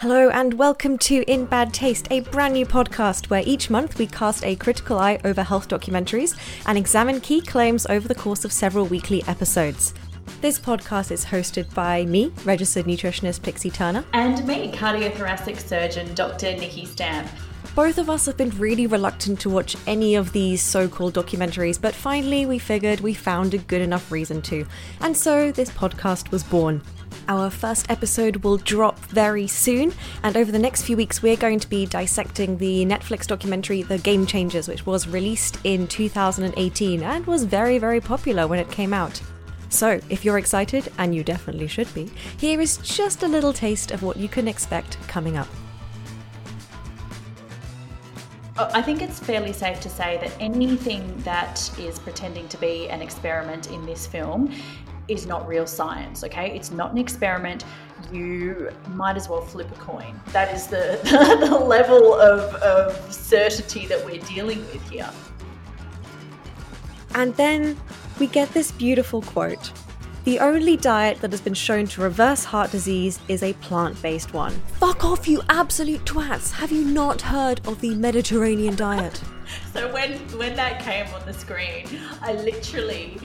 Hello and welcome to In Bad Taste, a brand new podcast where each month we cast a critical eye over health documentaries and examine key claims over the course of several weekly episodes. This podcast is hosted by me, registered nutritionist Pixie Turner, and me, cardiothoracic surgeon Dr. Nikki Stamp. Both of us have been really reluctant to watch any of these so called documentaries, but finally we figured we found a good enough reason to, and so this podcast was born. Our first episode will drop very soon, and over the next few weeks, we're going to be dissecting the Netflix documentary The Game Changers, which was released in 2018 and was very, very popular when it came out. So, if you're excited, and you definitely should be, here is just a little taste of what you can expect coming up. Uh, I think it's fairly safe to say that anything that is pretending to be an experiment in this film is not real science, okay? It's not an experiment. You might as well flip a coin. That is the, the level of, of certainty that we're dealing with here. And then we get this beautiful quote The only diet that has been shown to reverse heart disease is a plant based one. Fuck off, you absolute twats! Have you not heard of the Mediterranean diet? so when when that came on the screen, I literally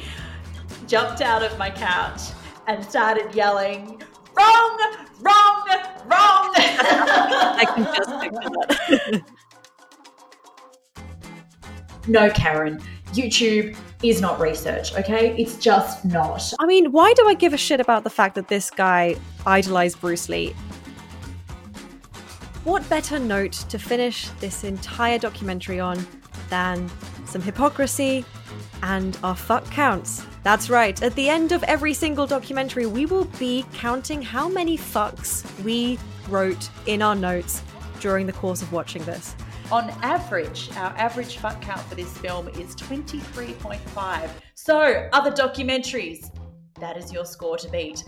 jumped out of my couch and started yelling, Wrong, wrong, wrong. I can just picture that. no, Karen, YouTube is not research, okay? It's just not. I mean, why do I give a shit about the fact that this guy idolized Bruce Lee? What better note to finish this entire documentary on than some hypocrisy and our fuck counts? That's right, at the end of every single documentary, we will be counting how many fucks we wrote in our notes during the course of watching this. On average, our average fuck count for this film is 23.5. So, other documentaries, that is your score to beat.